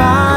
말.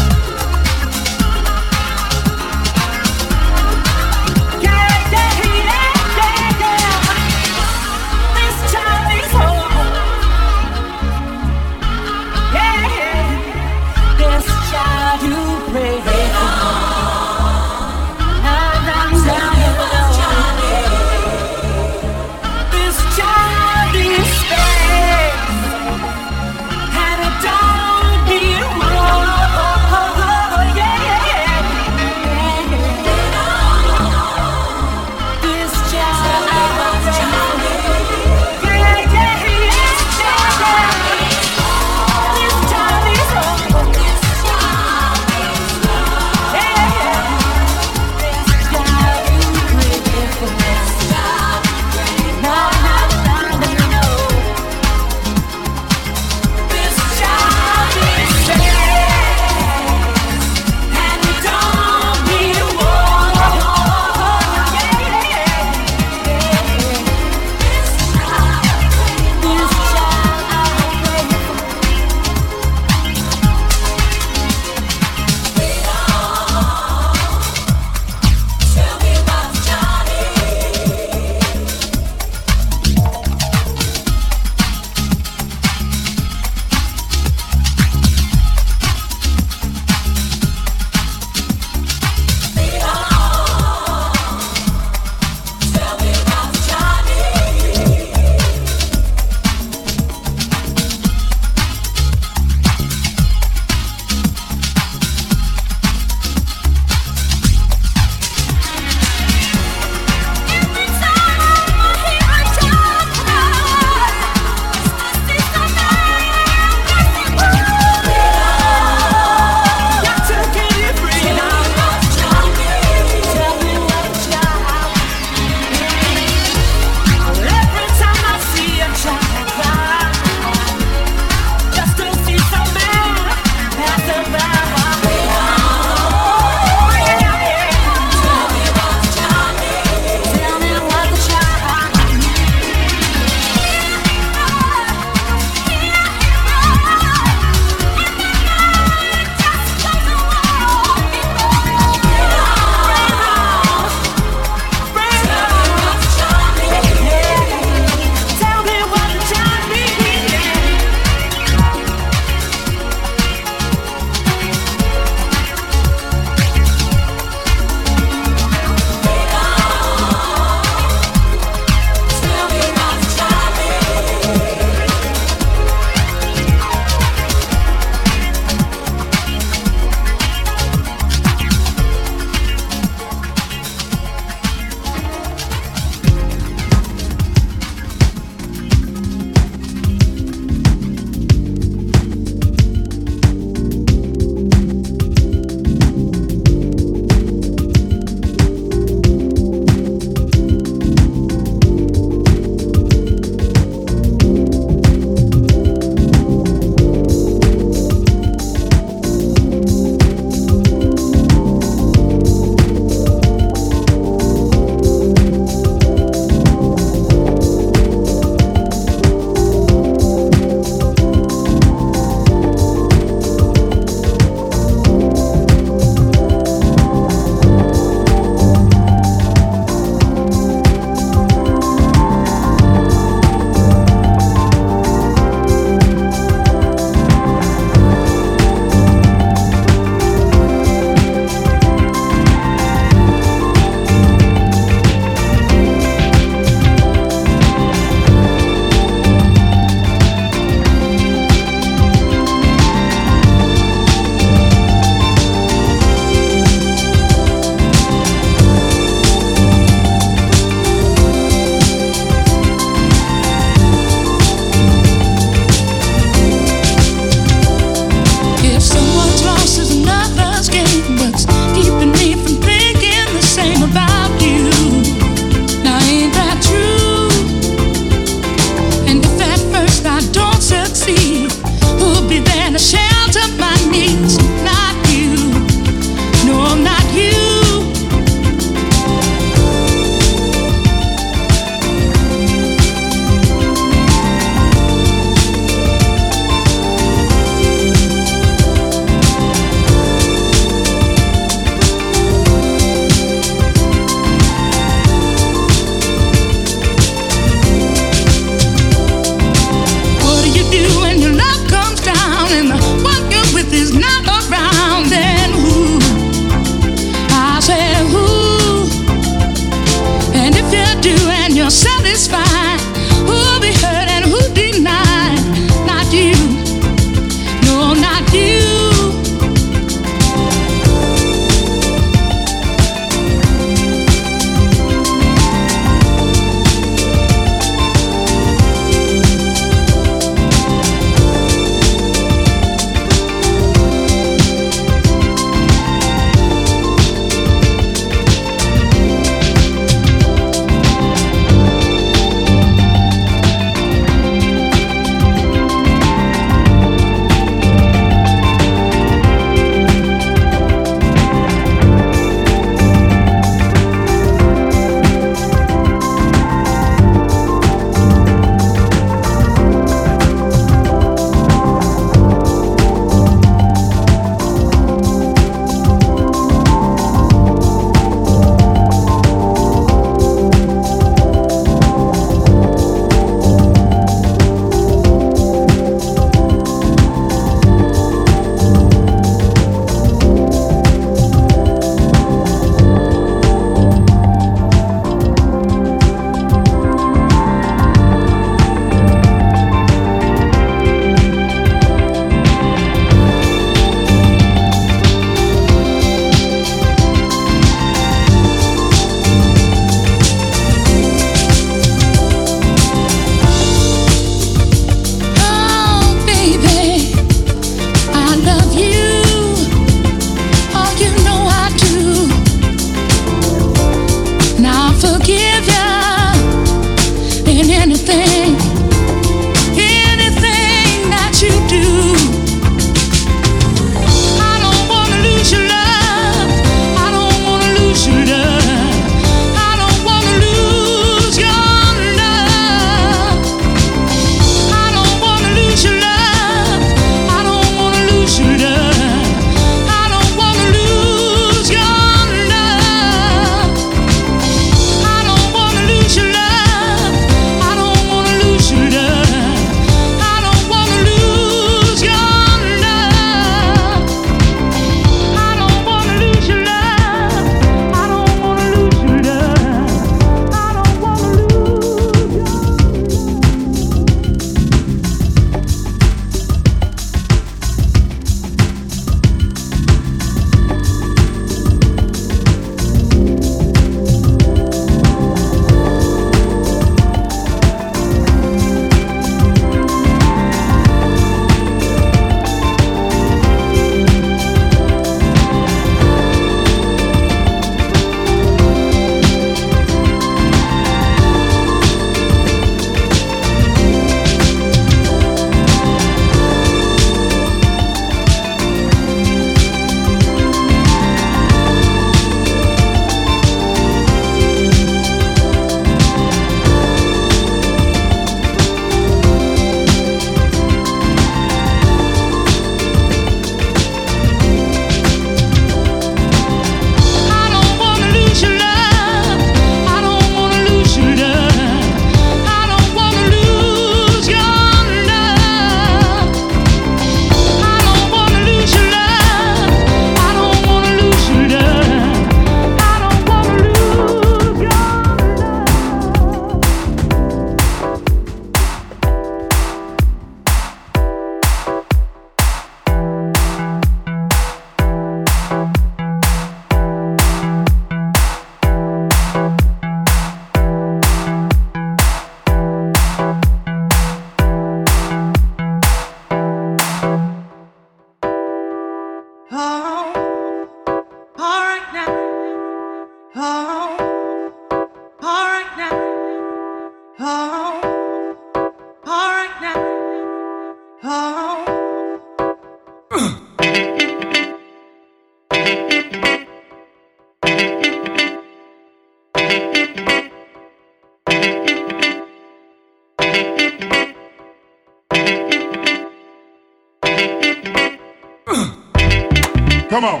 Come on.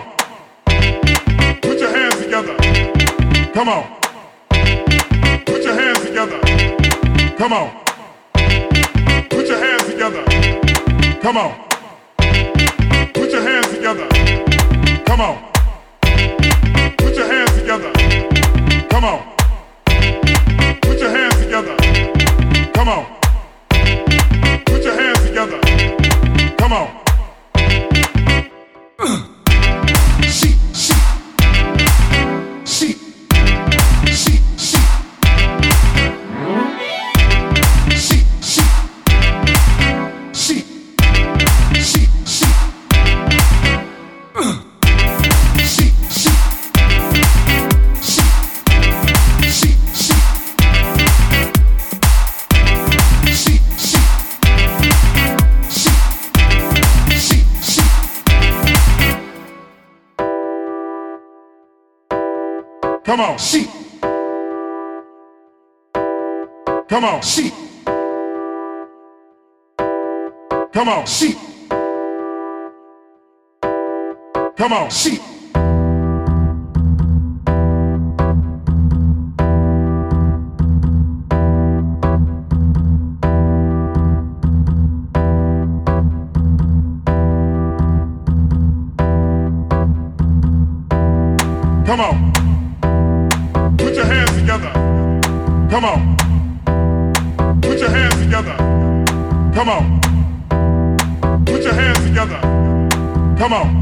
Put your hands together. Come on. Put your hands together. Come on. Put your hands together. Come on. Put your hands together. Come on. Put your hands together. Come on. Put your hands together. Come on. Put your hands together. Come on. Come on, she. Come on, she. Come on, she. Come on, she. Come on.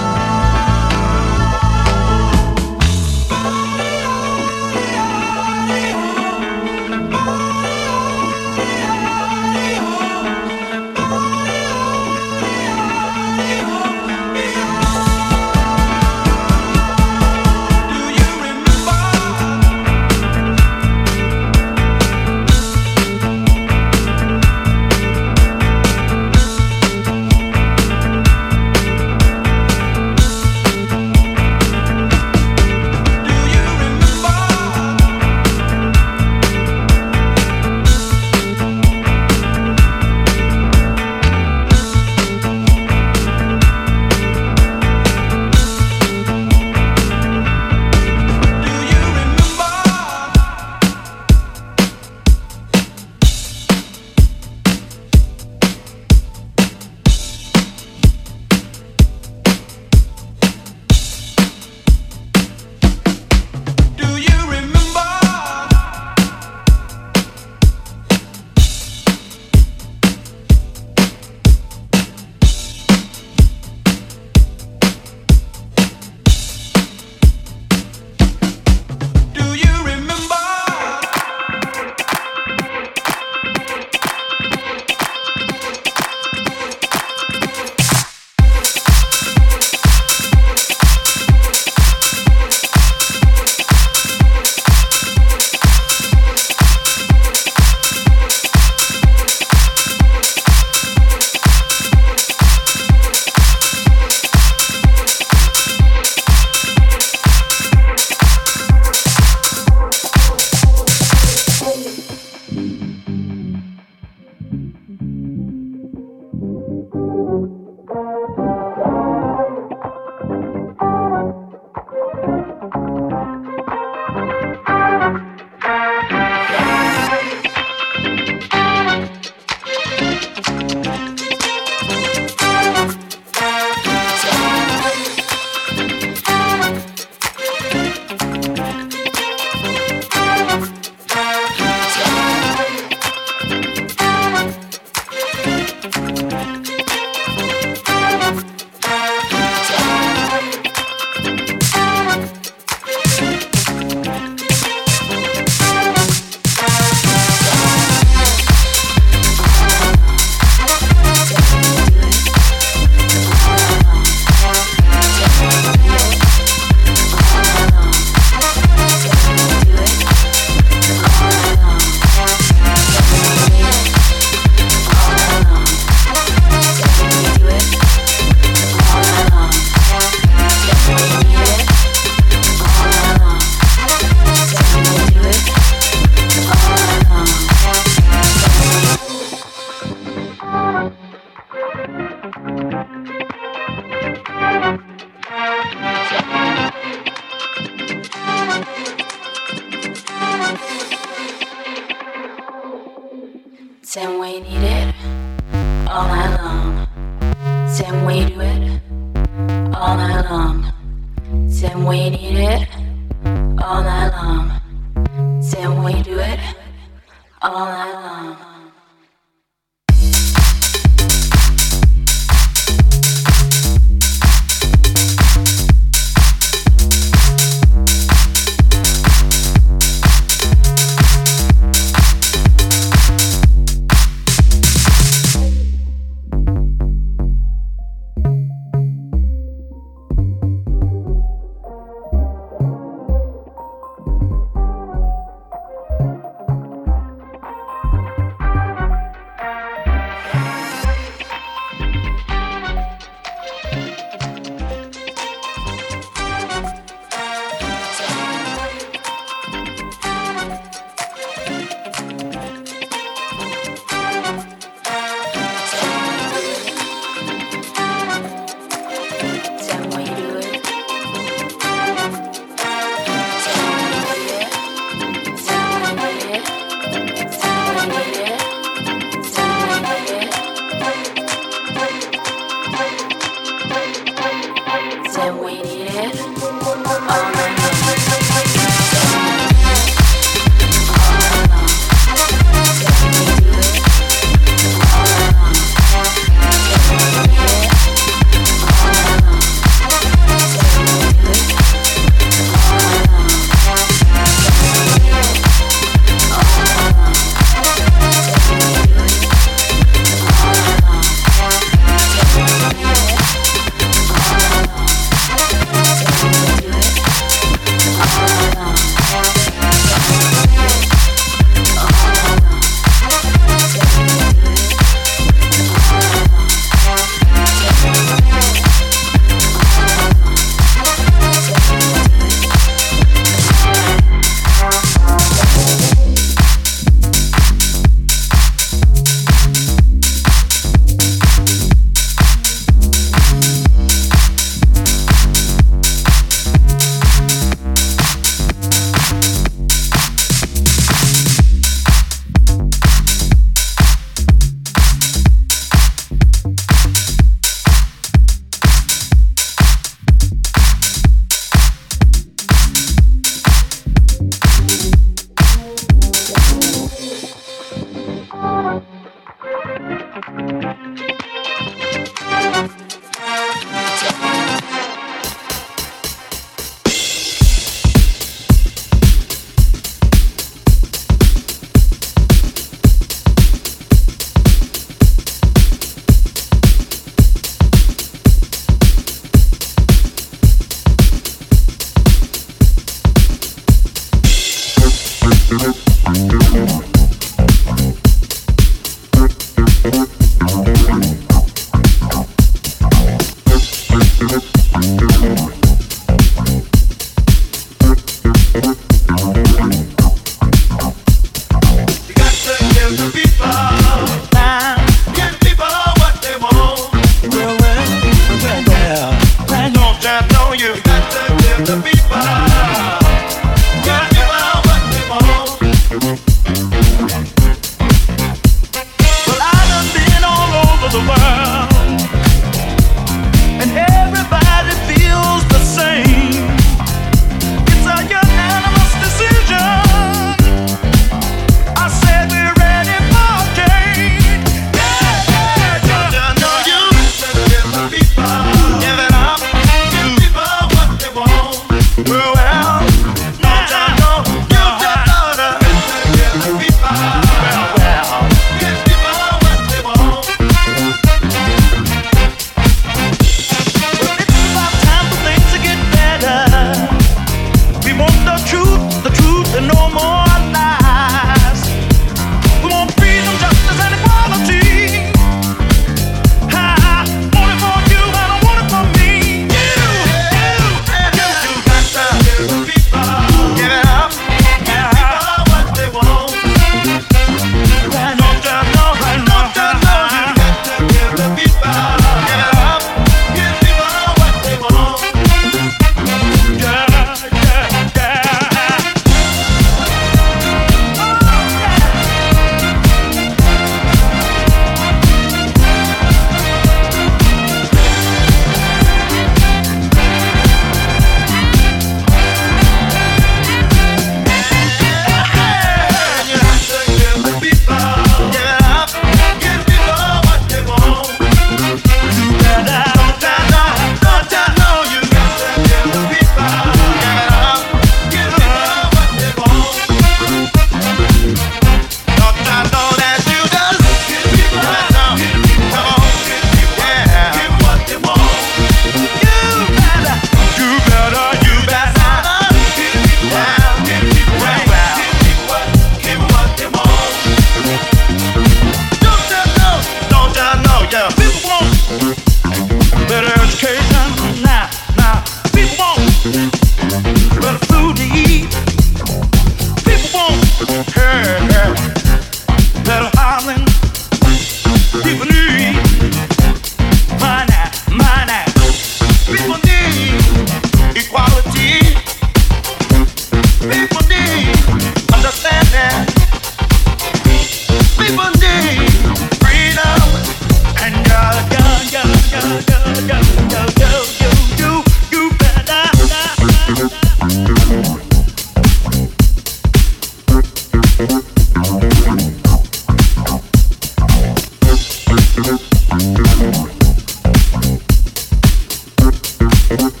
Mm-hmm.